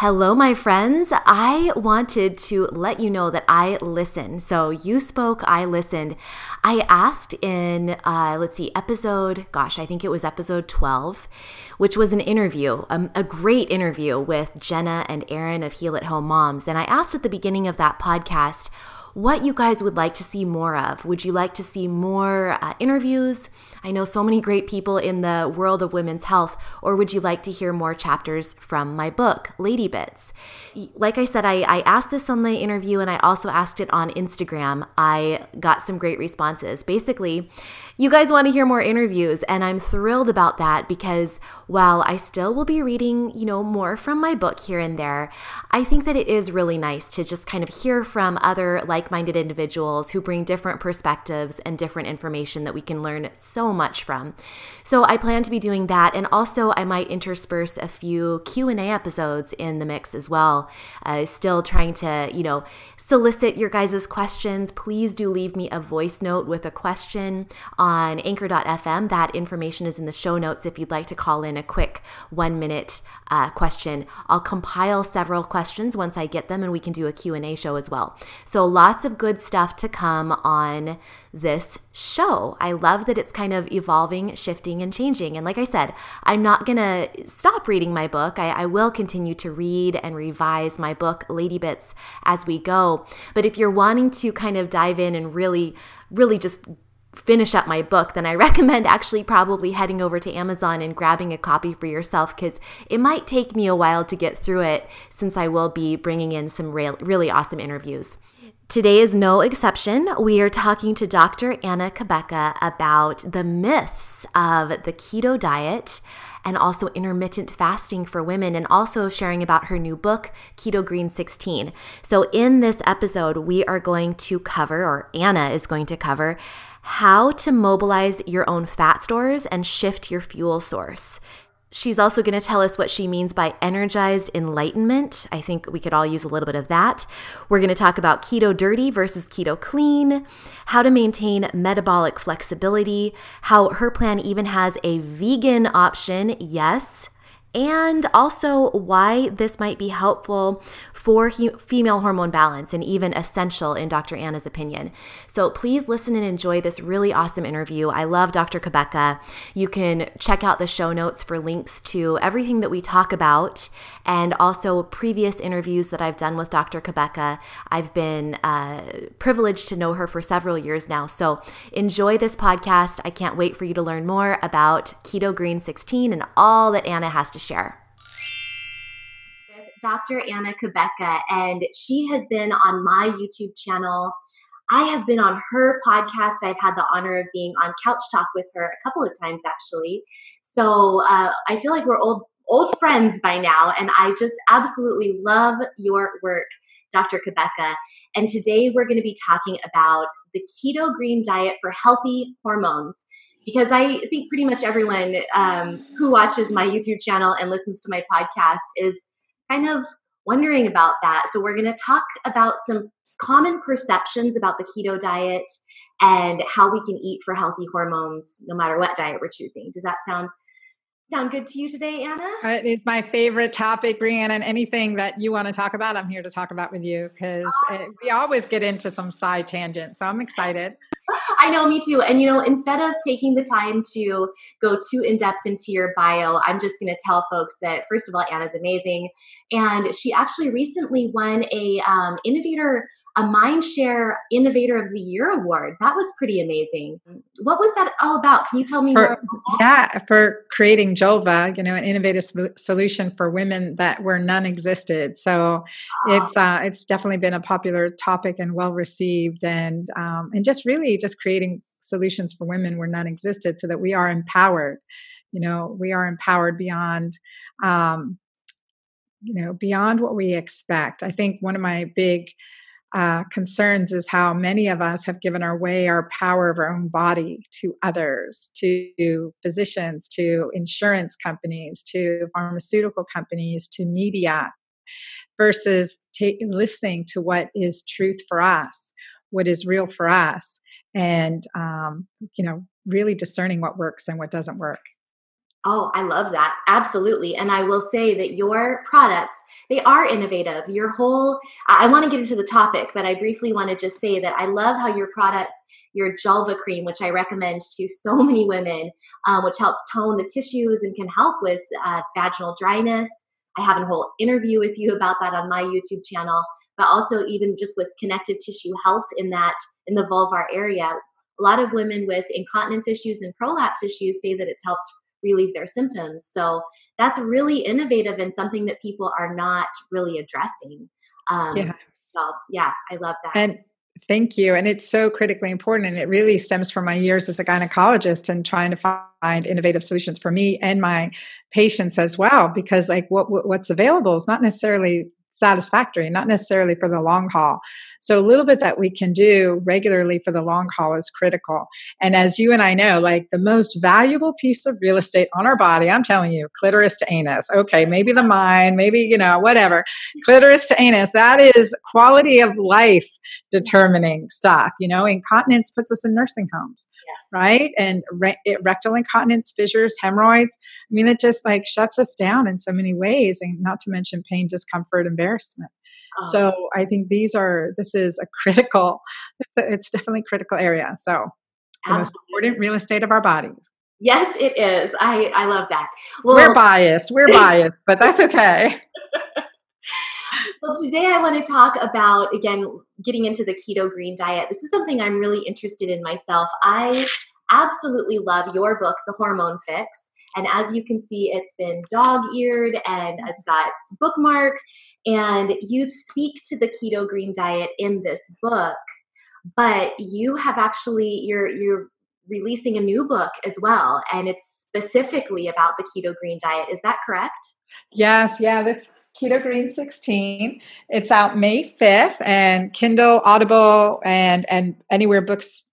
Hello, my friends. I wanted to let you know that I listen. So you spoke, I listened. I asked in, uh, let's see, episode, gosh, I think it was episode 12, which was an interview, um, a great interview with Jenna and Aaron of Heal at Home Moms. And I asked at the beginning of that podcast, what you guys would like to see more of. Would you like to see more uh, interviews? I know so many great people in the world of women's health. Or would you like to hear more chapters from my book, Lady Bits? Like I said, I, I asked this on the interview and I also asked it on Instagram. I got some great responses. Basically, you guys want to hear more interviews, and I'm thrilled about that because while I still will be reading, you know, more from my book here and there, I think that it is really nice to just kind of hear from other like minded individuals who bring different perspectives and different information that we can learn so much from. So I plan to be doing that, and also I might intersperse a few Q&A episodes in the mix as well. Uh, still trying to, you know, solicit your guys' questions, please do leave me a voice note with a question on anchor.fm. That information is in the show notes if you'd like to call in a quick one minute uh, question. I'll compile several questions once I get them and we can do a Q&A show as well. So lots of good stuff to come on this show. I love that it's kind of evolving, shifting, and changing. And like I said, I'm not going to stop reading my book. I, I, will continue to read and revise my book, Lady Bits, as we go. But if you're wanting to kind of dive in and really, really just finish up my book, then I recommend actually probably heading over to Amazon and grabbing a copy for yourself because it might take me a while to get through it since I will be bringing in some re- really awesome interviews. Today is no exception. We are talking to Dr. Anna Cabeca about the myths of the keto diet and also intermittent fasting for women, and also sharing about her new book, Keto Green 16. So, in this episode, we are going to cover, or Anna is going to cover, how to mobilize your own fat stores and shift your fuel source. She's also going to tell us what she means by energized enlightenment. I think we could all use a little bit of that. We're going to talk about keto dirty versus keto clean, how to maintain metabolic flexibility, how her plan even has a vegan option. Yes, and also why this might be helpful for he- female hormone balance and even essential in Dr. Anna's opinion. So please listen and enjoy this really awesome interview. I love Dr. Cabeca. You can check out the show notes for links to everything that we talk about and also previous interviews that I've done with Dr. Cabeca. I've been uh, privileged to know her for several years now. So enjoy this podcast. I can't wait for you to learn more about Keto Green 16 and all that Anna has to share. Dr. Anna Cabeca, and she has been on my YouTube channel. I have been on her podcast. I've had the honor of being on Couch Talk with her a couple of times, actually. So uh, I feel like we're old old friends by now, and I just absolutely love your work, Dr. Cabeca. And today we're going to be talking about the keto green diet for healthy hormones because I think pretty much everyone um, who watches my YouTube channel and listens to my podcast is kind of wondering about that. So, we're going to talk about some common perceptions about the keto diet and how we can eat for healthy hormones no matter what diet we're choosing. Does that sound sound good to you today, Anna? Uh, it's my favorite topic, Brianna, and anything that you want to talk about, I'm here to talk about with you because oh. we always get into some side tangents. So I'm excited. I know, me too. And you know, instead of taking the time to go too in depth into your bio, I'm just going to tell folks that first of all, Anna's amazing, and she actually recently won a um, innovator, a Mindshare Innovator of the Year award. That was pretty amazing. What was that all about? Can you tell me for, more? Yeah, for creating Julva, you know, an innovative solution for women that where none existed. So oh. it's uh, it's definitely been a popular topic and well received, and um, and just really just creating solutions for women where none existed so that we are empowered you know we are empowered beyond um, you know beyond what we expect i think one of my big uh, concerns is how many of us have given away our power of our own body to others, to physicians, to insurance companies, to pharmaceutical companies, to media, versus ta- listening to what is truth for us, what is real for us, and um, you know, really discerning what works and what doesn't work. Oh, I love that. Absolutely. And I will say that your products, they are innovative. Your whole, I want to get into the topic, but I briefly want to just say that I love how your products, your Julva cream, which I recommend to so many women, um, which helps tone the tissues and can help with uh, vaginal dryness. I have a whole interview with you about that on my YouTube channel, but also even just with connective tissue health in that, in the vulvar area. A lot of women with incontinence issues and prolapse issues say that it's helped relieve their symptoms. So that's really innovative and something that people are not really addressing. Um, yeah. So yeah, I love that. And Thank you. And it's so critically important. And it really stems from my years as a gynecologist and trying to find innovative solutions for me and my patients as well. Because like what, what's available is not necessarily satisfactory, not necessarily for the long haul. So a little bit that we can do regularly for the long haul is critical. And as you and I know, like the most valuable piece of real estate on our body, I'm telling you, clitoris to anus. Okay, maybe the mind, maybe, you know, whatever. Clitoris to anus, that is quality of life determining stuff. You know, incontinence puts us in nursing homes, yes. right? And re- it, rectal incontinence, fissures, hemorrhoids. I mean, it just like shuts us down in so many ways, and not to mention pain, discomfort, embarrassment. Oh. So I think these are this is a critical. It's definitely a critical area. So the most important real estate of our bodies. Yes, it is. I I love that. Well, we're biased. We're biased, but that's okay. well, today I want to talk about again getting into the keto green diet. This is something I'm really interested in myself. I absolutely love your book, The Hormone Fix. And as you can see, it's been dog eared and it's got bookmarks. And you speak to the keto green diet in this book, but you have actually, you're, you're, releasing a new book as well and it's specifically about the keto green diet is that correct yes yeah that's Keto Green 16. It's out May 5th and Kindle, Audible, and and anywhere books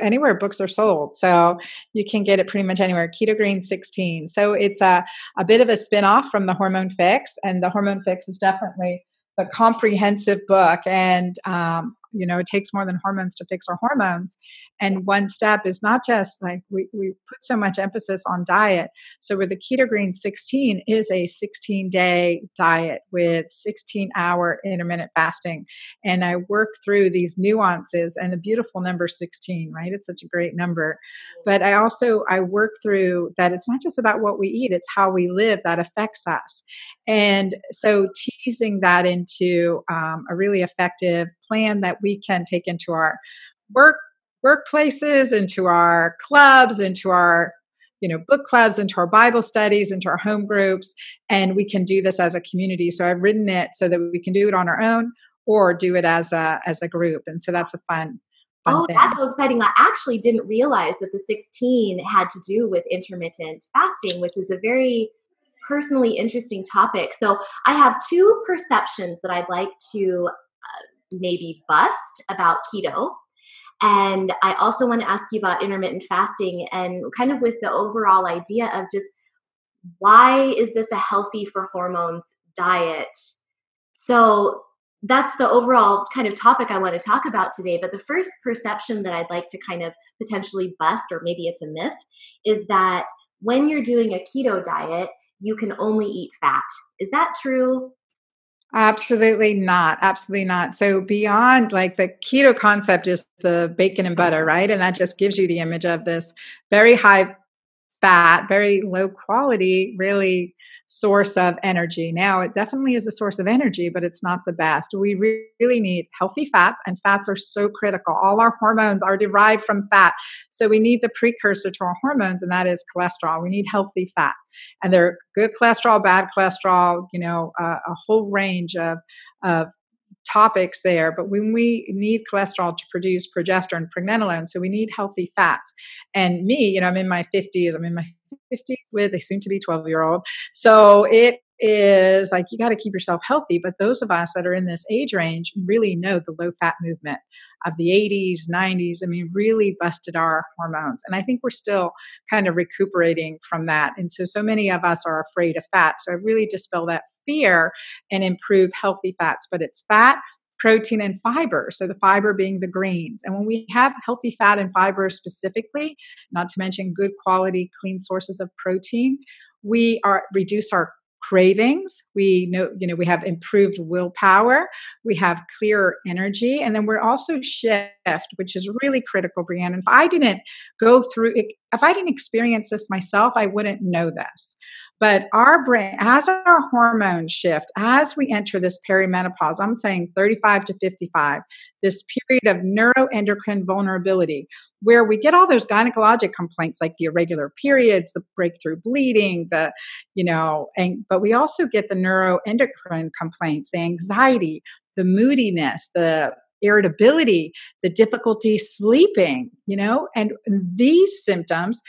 anywhere books are sold. So you can get it pretty much anywhere. Keto Green 16. So it's a, a bit of a spin-off from the Hormone Fix. And the Hormone Fix is definitely the comprehensive book. And um, you know it takes more than hormones to fix our hormones. And one step is not just like we, we put so much emphasis on diet. So with the keto green 16 is a 16 day diet with 16 hour intermittent fasting. And i work through these nuances and the beautiful number 16 right? It's such a great number. But i also i work through that it's not just about what we eat it's how we live that affects us. And so teasing that into um, a really effective plan that we can take into our work workplaces, into our clubs, into our you know book clubs into our bible studies into our home groups and we can do this as a community. So i've written it so that we can do it on our own or do it as a as a group. And so that's a fun, fun oh thing. that's so exciting. I actually didn't realize that the 16 had to do with intermittent fasting which is a very personally interesting topic. So i have two perceptions that i'd like to uh, maybe bust about keto. And I also want to ask you about intermittent fasting and kind of with the overall idea of just why is this a healthy for hormones diet? So that's the overall kind of topic I want to talk about today. But the first perception that I'd like to kind of potentially bust, or maybe it's a myth, is that when you're doing a keto diet, you can only eat fat. Is that true? Absolutely not. Absolutely not. So beyond like the keto concept is the bacon and butter, right? And that just gives you the image of this very high fat, very low quality, really source of energy. Now, it definitely is a source of energy, but it's not the best. We re- really need healthy fats, and fats are so critical. All our hormones are derived from fat. So we need the precursor to our hormones, and that is cholesterol. We need healthy fat. And there are good cholesterol, bad cholesterol, you know, uh, a whole range of, of topics there, but when we need cholesterol to produce progesterone, pregnenolone, so we need healthy fats. And me, you know, I'm in my 50s, I'm in my 50s with a soon to be 12 year old. So it is like you got to keep yourself healthy. But those of us that are in this age range really know the low fat movement of the 80s, 90s. I mean, really busted our hormones. And I think we're still kind of recuperating from that. And so, so many of us are afraid of fat. So I really dispel that fear and improve healthy fats. But it's fat, protein and fiber. So the fiber being the greens. And when we have healthy fat and fiber specifically, not to mention good quality, clean sources of protein, we are reduce our cravings. We know you know we have improved willpower. We have clearer energy. And then we're also shift which is really critical brianne if i didn't go through if i didn't experience this myself i wouldn't know this. But our brain, as our hormones shift, as we enter this perimenopause, I'm saying 35 to 55, this period of neuroendocrine vulnerability, where we get all those gynecologic complaints like the irregular periods, the breakthrough bleeding, the, you know, and, but we also get the neuroendocrine complaints, the anxiety, the moodiness, the irritability, the difficulty sleeping, you know, and these symptoms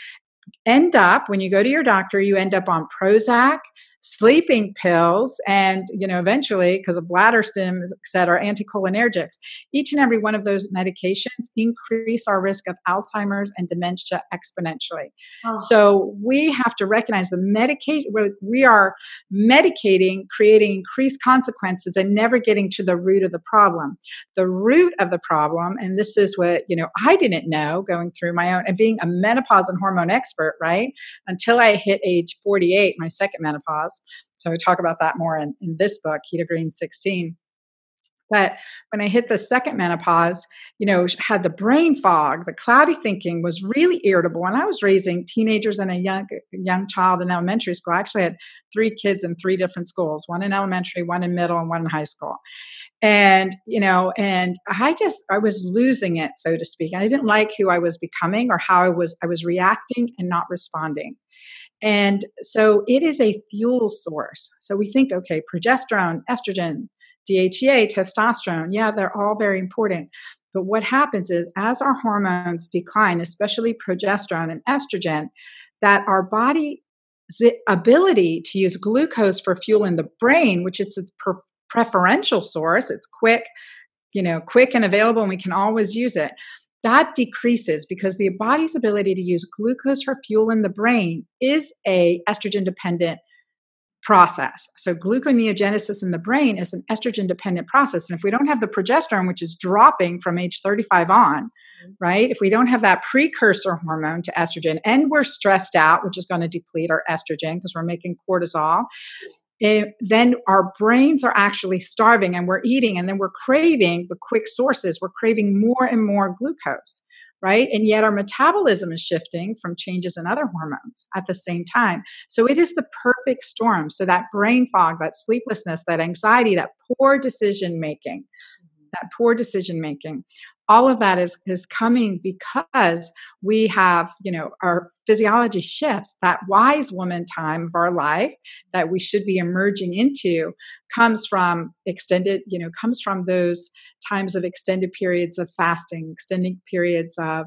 end up when you go to your doctor you end up on prozac sleeping pills and you know eventually because of bladder stims et cetera anticholinergics. Each and every one of those medications increase our risk of alzheimer's and dementia exponentially. Oh. so we have to recognize the medication we are medicating creating increased consequences and never getting to the root of the problem. The root of the problem and this is what you know i didn't know going through my own and being a menopause and hormone expert right? Until i hit age 48 my second menopause so I talk about that more in, in this book, Keto Green 16. But when I hit the second menopause, you know, had the brain fog, the cloudy thinking was really irritable. When I was raising teenagers and a young young child in elementary school, I actually had three kids in three different schools, one in elementary, one in middle, and one in high school. And, you know, and I just I was losing it, so to speak. And I didn't like who I was becoming or how I was I was reacting and not responding. And so it is a fuel source. So we think, okay, progesterone, estrogen, DHEA, testosterone, yeah, they're all very important. But what happens is as our hormones decline, especially progesterone and estrogen, that our body's ability to use glucose for fuel in the brain, which is its preferential source, it's quick, you know, quick and available, and we can always use it that decreases because the body's ability to use glucose for fuel in the brain is a estrogen dependent process. So gluconeogenesis in the brain is an estrogen dependent process. And if we don't have the progesterone, which is dropping from age 35 on, mm-hmm. right? If we don't have that precursor hormone to estrogen and we're stressed out, which is going to deplete our estrogen because we're making cortisol, it, then our brains are actually starving and we're eating and then we're craving the quick sources. We're craving more and more glucose, right? And yet our metabolism is shifting from changes in other hormones at the same time. So it is the perfect storm. So that brain fog, that sleeplessness, that anxiety, that poor decision making, mm-hmm. that poor decision making all of that is is coming because we have you know our physiology shifts that wise woman time of our life that we should be emerging into comes from extended you know comes from those times of extended periods of fasting extended periods of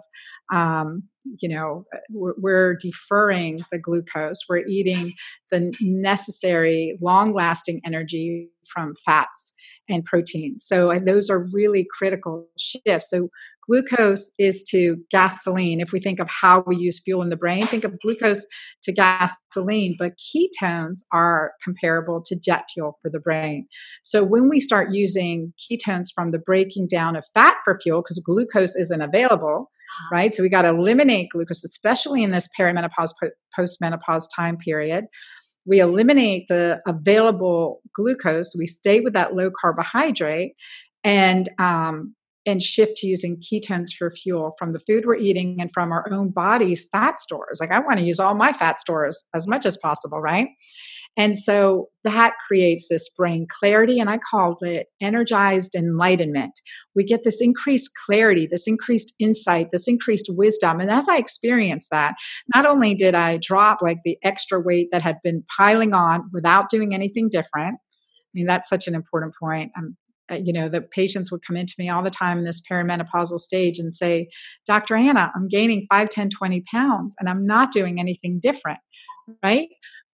um, you know we're, we're deferring the glucose. We're eating the necessary long lasting energy from fats and proteins. So those are really critical shifts. So glucose is to gasoline if we think of how we use fuel in the brain think of glucose to gasoline but ketones are comparable to jet fuel for the brain so when we start using ketones from the breaking down of fat for fuel because glucose isn't available right? So we got to eliminate glucose, especially in this perimenopause, postmenopause time period. We eliminate the available glucose. We stay with that low carbohydrate, and um, and shift to using ketones for fuel from the food we're eating and from our own body's fat stores. Like I want to use all my fat stores as much as possible, right? And so that creates this brain clarity, and I called it energized enlightenment. We get this increased clarity, this increased insight, this increased wisdom. And as I experienced that, not only did I drop like the extra weight that had been piling on without doing anything different, I mean, that's such an important point. Uh, you know, the patients would come into me all the time in this perimenopausal stage and say, Dr. Anna, I'm gaining 5, 10, 20 pounds and I'm not doing anything different. Right.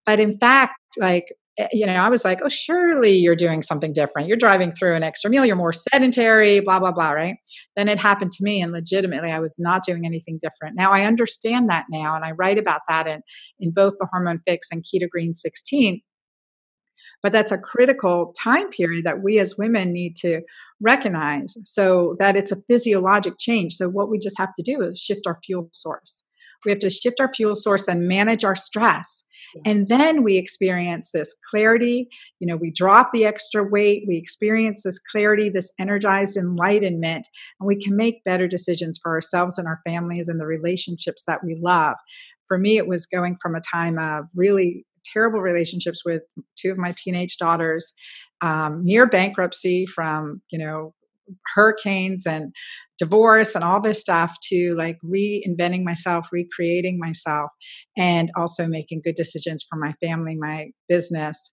But in fact, like eh, you know, I was like, oh, surely you're doing something different. You're driving through an extra meal. You're more sedentary, blah, blah, blah, right? Then it happened to me, and legitimately, I was not doing anything different. Now I understand that now, and I write about that in, in both the Hormone Fix and Keto Green 16. But that's a critical time period that we as women need to recognize so that it's a physiologic change. So, what we just have to do is shift our fuel source. We have to shift our fuel source and manage our stress. And then we experience this clarity. You know, we drop the extra weight, we experience this clarity, this energized enlightenment, and we can make better decisions for ourselves and our families and the relationships that we love. For me, it was going from a time of really terrible relationships with two of my teenage daughters, um, near bankruptcy from, you know, hurricanes and divorce and all this stuff to like reinventing myself, recreating myself, and also making good decisions for my family, my business,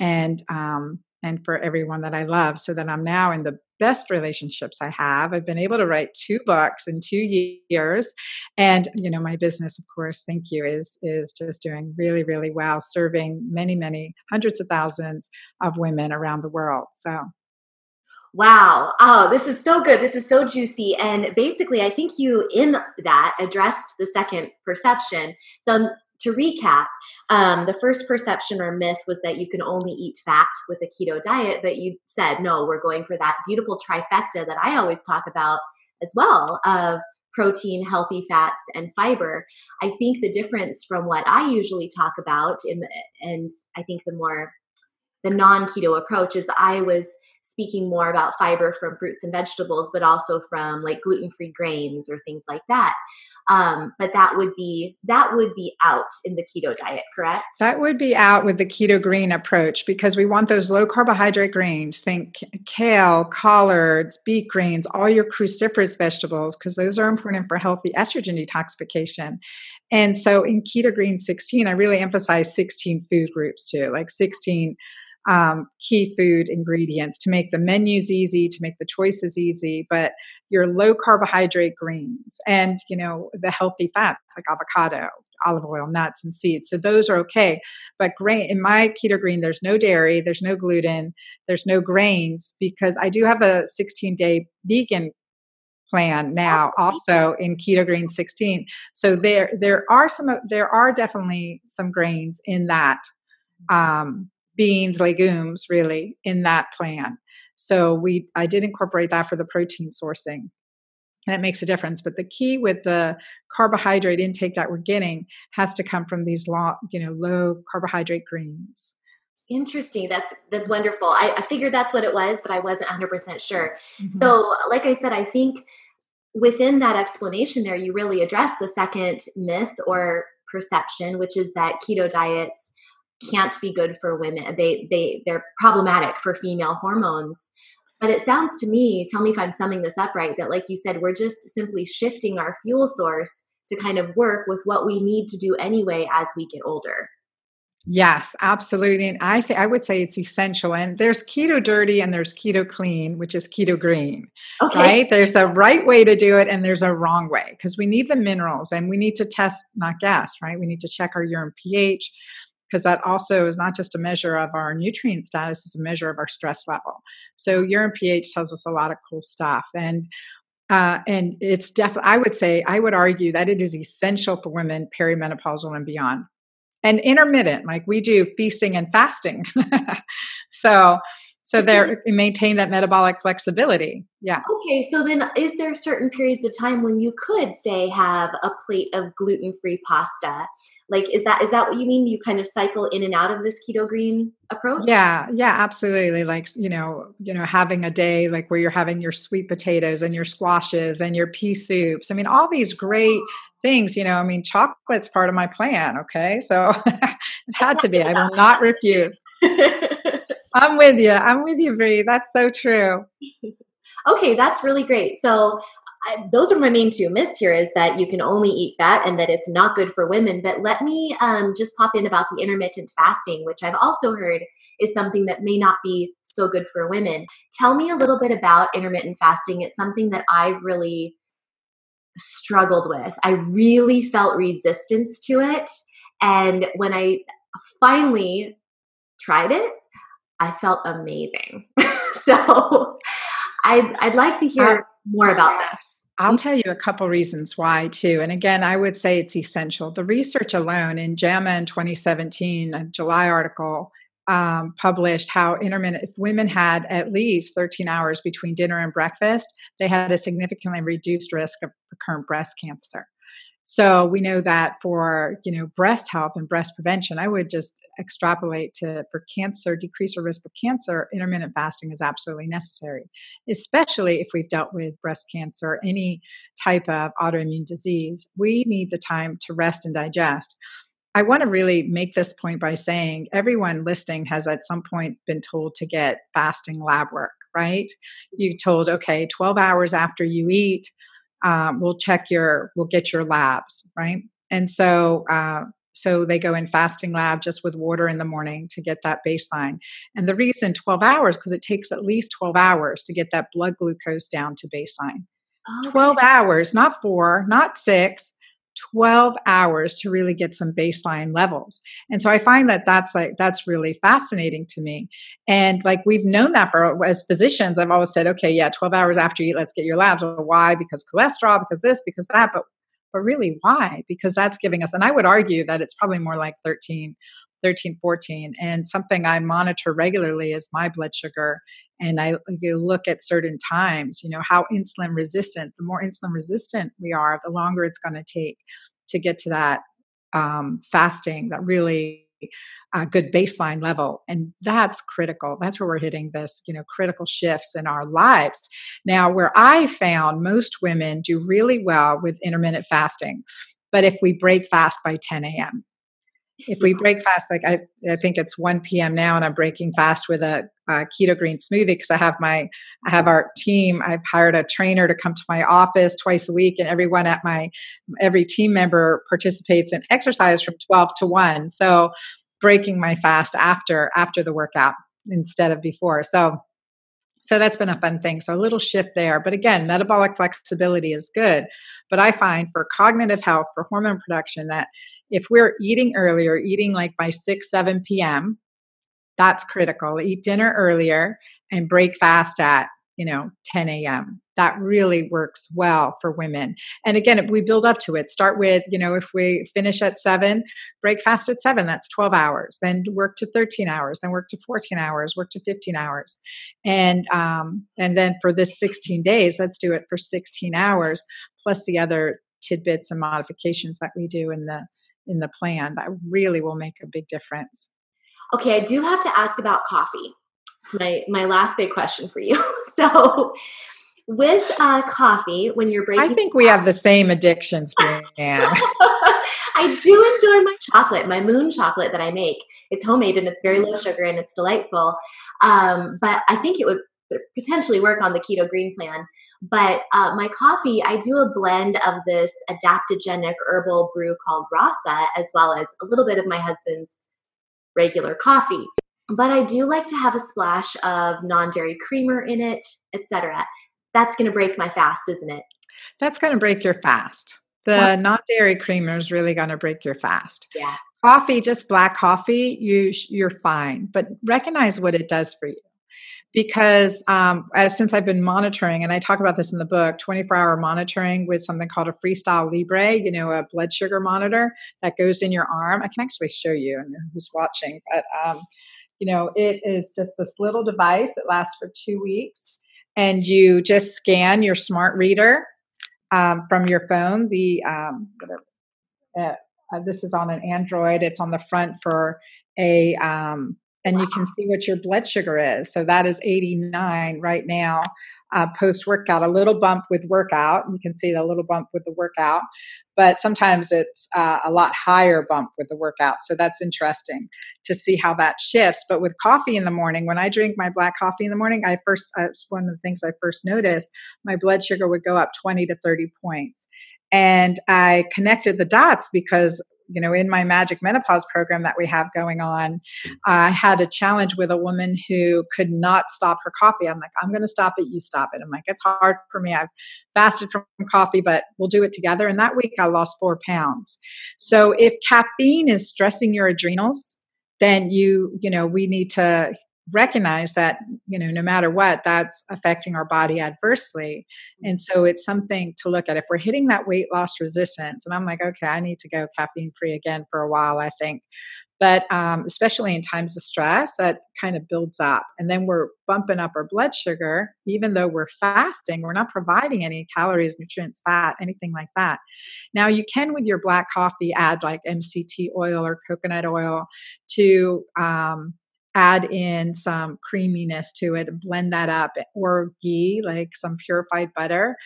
and um, and for everyone that I love. So that I'm now in the best relationships I have. I've been able to write two books in two years, and you know my business, of course, thank you, is is just doing really really well, serving many many hundreds of thousands of women around the world. So Wow. Oh, this is so good. This is so juicy. And basically, I think you, in that, addressed the second perception. So, um, to recap, um, the first perception or myth was that you can only eat fat with a keto diet, but you said, no, we're going for that beautiful trifecta that I always talk about as well of protein, healthy fats, and fiber. I think the difference from what I usually talk about in the, and I think the more the non-keto approach is I was speaking more about fiber from fruits and vegetables, but also from like gluten-free grains or things like that. Um, but that would be that would be out in the keto diet, correct? That would be out with the keto green approach because we want those low carbohydrate grains. Think kale, collards, beet greens, all your cruciferous vegetables, because those are important for healthy estrogen detoxification. And so in keto green 16, I really emphasize 16 food groups too, like 16 um, key food ingredients to make the menus easy, to make the choices easy, but your low carbohydrate greens and, you know, the healthy fats like avocado, olive oil, nuts, and seeds. So those are okay. But grain in my keto green, there's no dairy, there's no gluten, there's no grains because I do have a 16 day vegan plan now also in keto green 16 so there there are some there are definitely some grains in that um beans, legumes, really, in that plan. So we, I did incorporate that for the protein sourcing, and it makes a difference. But the key with the carbohydrate intake that we're getting has to come from these low, you know, low carbohydrate greens. Interesting. That's that's wonderful. I, I figured that's what it was, but I wasn't 100 percent sure. Mm-hmm. So, like I said, I think within that explanation there, you really address the second myth or perception, which is that keto diets can't be good for women. They they they're problematic for female hormones. But it sounds to me, tell me if I'm summing this up right, that like you said, we're just simply shifting our fuel source to kind of work with what we need to do anyway as we get older. Yes, absolutely. And I th- I would say it's essential. And there's keto dirty and there's keto clean, which is keto green. Okay. Right? There's a right way to do it and there's a wrong way because we need the minerals and we need to test, not gas, right? We need to check our urine pH because that also is not just a measure of our nutrient status, it's a measure of our stress level. So urine pH tells us a lot of cool stuff. And uh, and it's definitely, I would say, I would argue that it is essential for women perimenopausal and beyond. And intermittent, like we do feasting and fasting. so so they maintain that metabolic flexibility. Yeah. Okay so then is there certain periods of time when you could say have a plate of gluten-free pasta? Like is that is that what you mean? You kind of cycle in and out of this keto green approach? Yeah yeah absolutely. Like you know you know having a day like where you're having your sweet potatoes and your squashes and your pea soups. I mean all these great things you know i mean chocolate's part of my plan okay? So it had to be. I will not refuse I'm with you. I'm with you, Brie. That's so true. okay, that's really great. So I, those are my main two myths here is that you can only eat fat and that it's not good for women. But let me um, just pop in about the intermittent fasting, which I've also heard is something that may not be so good for women. Tell me a little bit about intermittent fasting. It's something that I've really struggled with. I really felt resistance to it. And when I finally tried it, I felt amazing. so I'd, I'd like to hear uh, more about this. I'll tell you a couple reasons why too. And again, I would say it's essential. The research alone in JAMA in 2017, a July article um, published how intermittent if women had at least 13 hours between dinner and breakfast, they had a significantly reduced risk of recurrent breast cancer. So we know that for you know breast health and breast prevention, I would just extrapolate to for cancer, decrease the risk of cancer, intermittent fasting is absolutely necessary, especially if we've dealt with breast cancer, any type of autoimmune disease. We need the time to rest and digest. I want to really make this point by saying everyone listening has at some point been told to get fasting lab work, right? You told, okay, 12 hours after you eat, um, we'll check your, we'll get your labs, right? And so, uh, so they go in fasting lab just with water in the morning to get that baseline. And the reason 12 hours, because it takes at least 12 hours to get that blood glucose down to baseline. Okay. 12 hours, not four, not six, 12 hours to really get some baseline levels. And so I find that that's like that's really fascinating to me. And like we've known that for as physicians, I've always said, okay, yeah, 12 hours after you let's get your labs. Well, why? Because cholesterol, because this, because that. But but really why? Because that's giving us, and I would argue that it's probably more like 13 13, 14. And something I monitor regularly is my blood sugar. And I look at certain times, you know, how insulin resistant, the more insulin resistant we are, the longer it's going to take to get to that um, fasting, that really uh, good baseline level and that's critical that's where we're hitting this you know critical shifts in our lives now where i found most women do really well with intermittent fasting but if we break fast by 10 a.m if we break fast, like I, I think it's 1 p.m. now, and I'm breaking fast with a, a keto green smoothie because I have my, I have our team. I've hired a trainer to come to my office twice a week, and everyone at my, every team member participates in exercise from 12 to 1. So breaking my fast after after the workout instead of before. So so that's been a fun thing. So a little shift there. But again, metabolic flexibility is good. But I find for cognitive health, for hormone production, that if we're eating earlier, eating like by 6, 7 p.m., that's critical. Eat dinner earlier and break fast at, you know, 10 a.m that really works well for women. And again, we build up to it. Start with, you know, if we finish at seven, break fast at seven, that's 12 hours. Then work to 13 hours, then work to 14 hours, work to 15 hours. And um, and then for this 16 days, let's do it for 16 hours, plus the other tidbits and modifications that we do in the in the plan that really will make a big difference. Okay, I do have to ask about coffee. It's my my last big question for you. so with uh, coffee when you're breaking. I think we have the same addictions, Brianne. I do enjoy my chocolate, my moon chocolate that I make. It's homemade and it's very low sugar and it's delightful. Um, but I think it would potentially work on the keto green plan. But uh, my coffee, I do a blend of this adaptogenic herbal brew called Rasa, as well as a little bit of my husband's regular coffee. But I do like to have a splash of non-dairy creamer in it, etc that's going to break my fast, isn't it? That's going to break your fast. The non dairy creamer is really going to break your fast. Yeah. Coffee, just black coffee, you you're fine, but recognize what it does for you. Because um, as since I've been monitoring, and I talk about this in the book, 24 hour monitoring with something called a Freestyle Libre, you know, a blood sugar monitor that goes in your arm. I can actually show you and who's watching, but um, you know, it is just this little device. It lasts for two weeks and you just scan your smart reader um, from your phone. The um, uh, uh, this is on an Android. It's on the front for a, um, and you can see what your blood sugar is. So that is 89 right now uh, post workout, a little bump with workout. You can see the little bump with the workout, but sometimes it's uh, a lot higher bump with the workout. So that's interesting to see how that shifts. But with coffee in the morning, when I drink my black coffee in the morning, I first, that's one of the things I first noticed, my blood sugar would go up 20 to 30 points. And I connected the dots because you know, in my magic menopause program that we have going on, I had a challenge with a woman who could not stop her coffee. I'm like, I'm going to stop it, you stop it. I'm like, it's hard for me. I've fasted from coffee, but we'll do it together. And that week I lost four pounds. So if caffeine is stressing your adrenals, then you you know we need to recognize that you know no matter what that's affecting our body adversely. And so it's something to look at. If we're hitting that weight loss resistance and i'm like okay i need to go caffeine free again for a while i think. But um, especially in times of stress that kind of builds up. And then we're bumping up our blood sugar even though we're fasting we're not providing any calories nutrients fat anything like that. Now you can with your black coffee add like mct oil or coconut oil to um, add in some creaminess to it blend that up or ghee like some purified butter.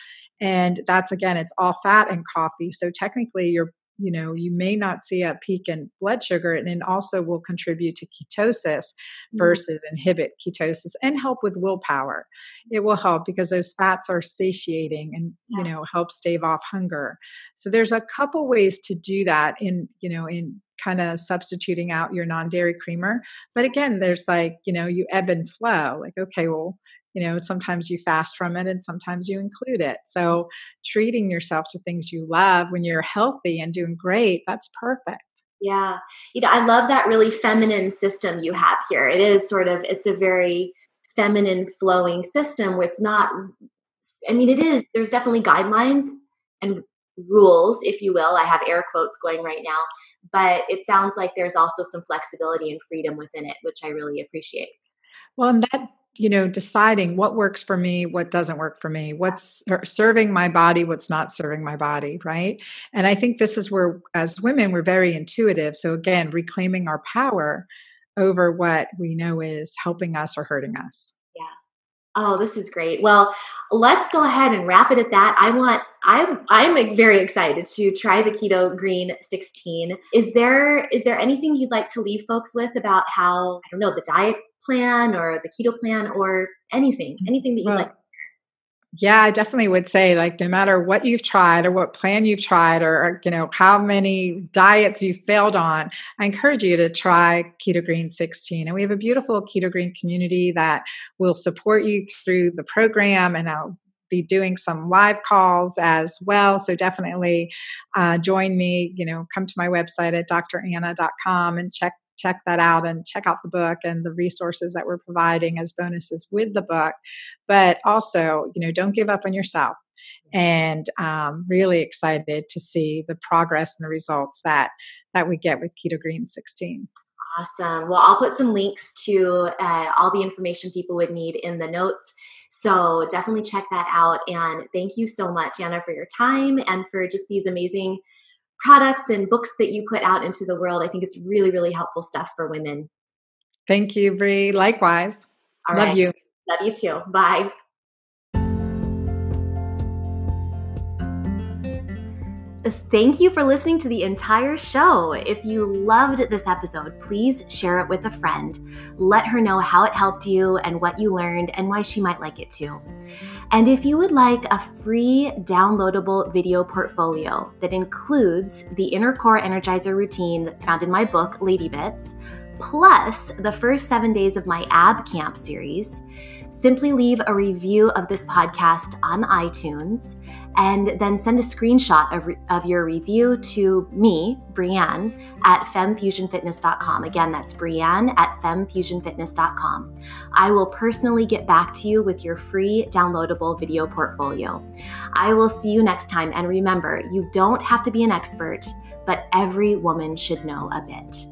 And that's again it's all fat in coffee. So technically you're you know you may not see a peak in blood sugar and it also will contribute to ketosis mm-hmm. versus mm-hmm. inhibit ketosis and help with willpower it will help because those fats are satiating and yeah. you know help stave off hunger so there's a couple ways to do that in you know in kind of substituting out your non-dairy creamer but again there's like you know you ebb and flow like okay well you know sometimes you fast from it and sometimes you include it. So treating yourself to things you love when you're healthy and doing great that's perfect. Yeah. You know i love that really feminine system you have here. It is sort of it's a very feminine flowing system where it's not i mean it is there's definitely guidelines and rules if you will. I have air quotes going right now but it sounds like there's also some flexibility and freedom within it which i really appreciate. Well and that you know deciding what works for me what doesn't work for me what's serving my body what's not serving my body right and i think this is where as women we're very intuitive so again reclaiming our power over what we know is helping us or hurting us Yeah. Oh, this is great. Well, let's go ahead and wrap it at that. I want I'm I'm very excited to try the Keto Green 16. Is there is there anything you'd like to leave folks with about how I don't know the diet plan or the keto plan or anything anything that you'd well, like yeah, I definitely would say like no matter what you've tried or what plan you've tried or you know how many diets you've failed on, I encourage you to try Keto Green 16. And we have a beautiful Keto Green community that will support you through the program and I'll be doing some live calls as well. So definitely uh, join me, you know, come to my website at dranna.com and check check that out and check out the book and the resources that we're providing as bonuses with the book. But also, you know, don't give up on yourself. And um, really excited to see the progress and the results that that we get with Keto Green 16. Awesome. Well, I'll put some links to uh, all the information people would need in the notes. So definitely check that out. And thank you so much, Anna, for your time and for just these amazing products and books that you put out into the world. I think it's really, really helpful stuff for women. Thank you, Brie. Likewise. All Love right. you. Love you too. Bye. Thank you for listening to the entire show. If you loved this episode, please share it with a friend. Let her know how it helped you and what you learned and why she might like it too. And if you would like a free downloadable video portfolio that includes the Inner Core Energizer routine that's found in my book, Lady Bits, plus the first seven days of my ab camp series, simply leave a review of this podcast on iTunes and then send a screenshot of, re- of your review to me, Brianne, at femfusionfitness.com. Again, that's Brianne at femfusionfitness.com. I will personally get back to you with your free downloadable video portfolio. I will see you next time. And remember, you don't have to be an expert, but every woman should know a bit.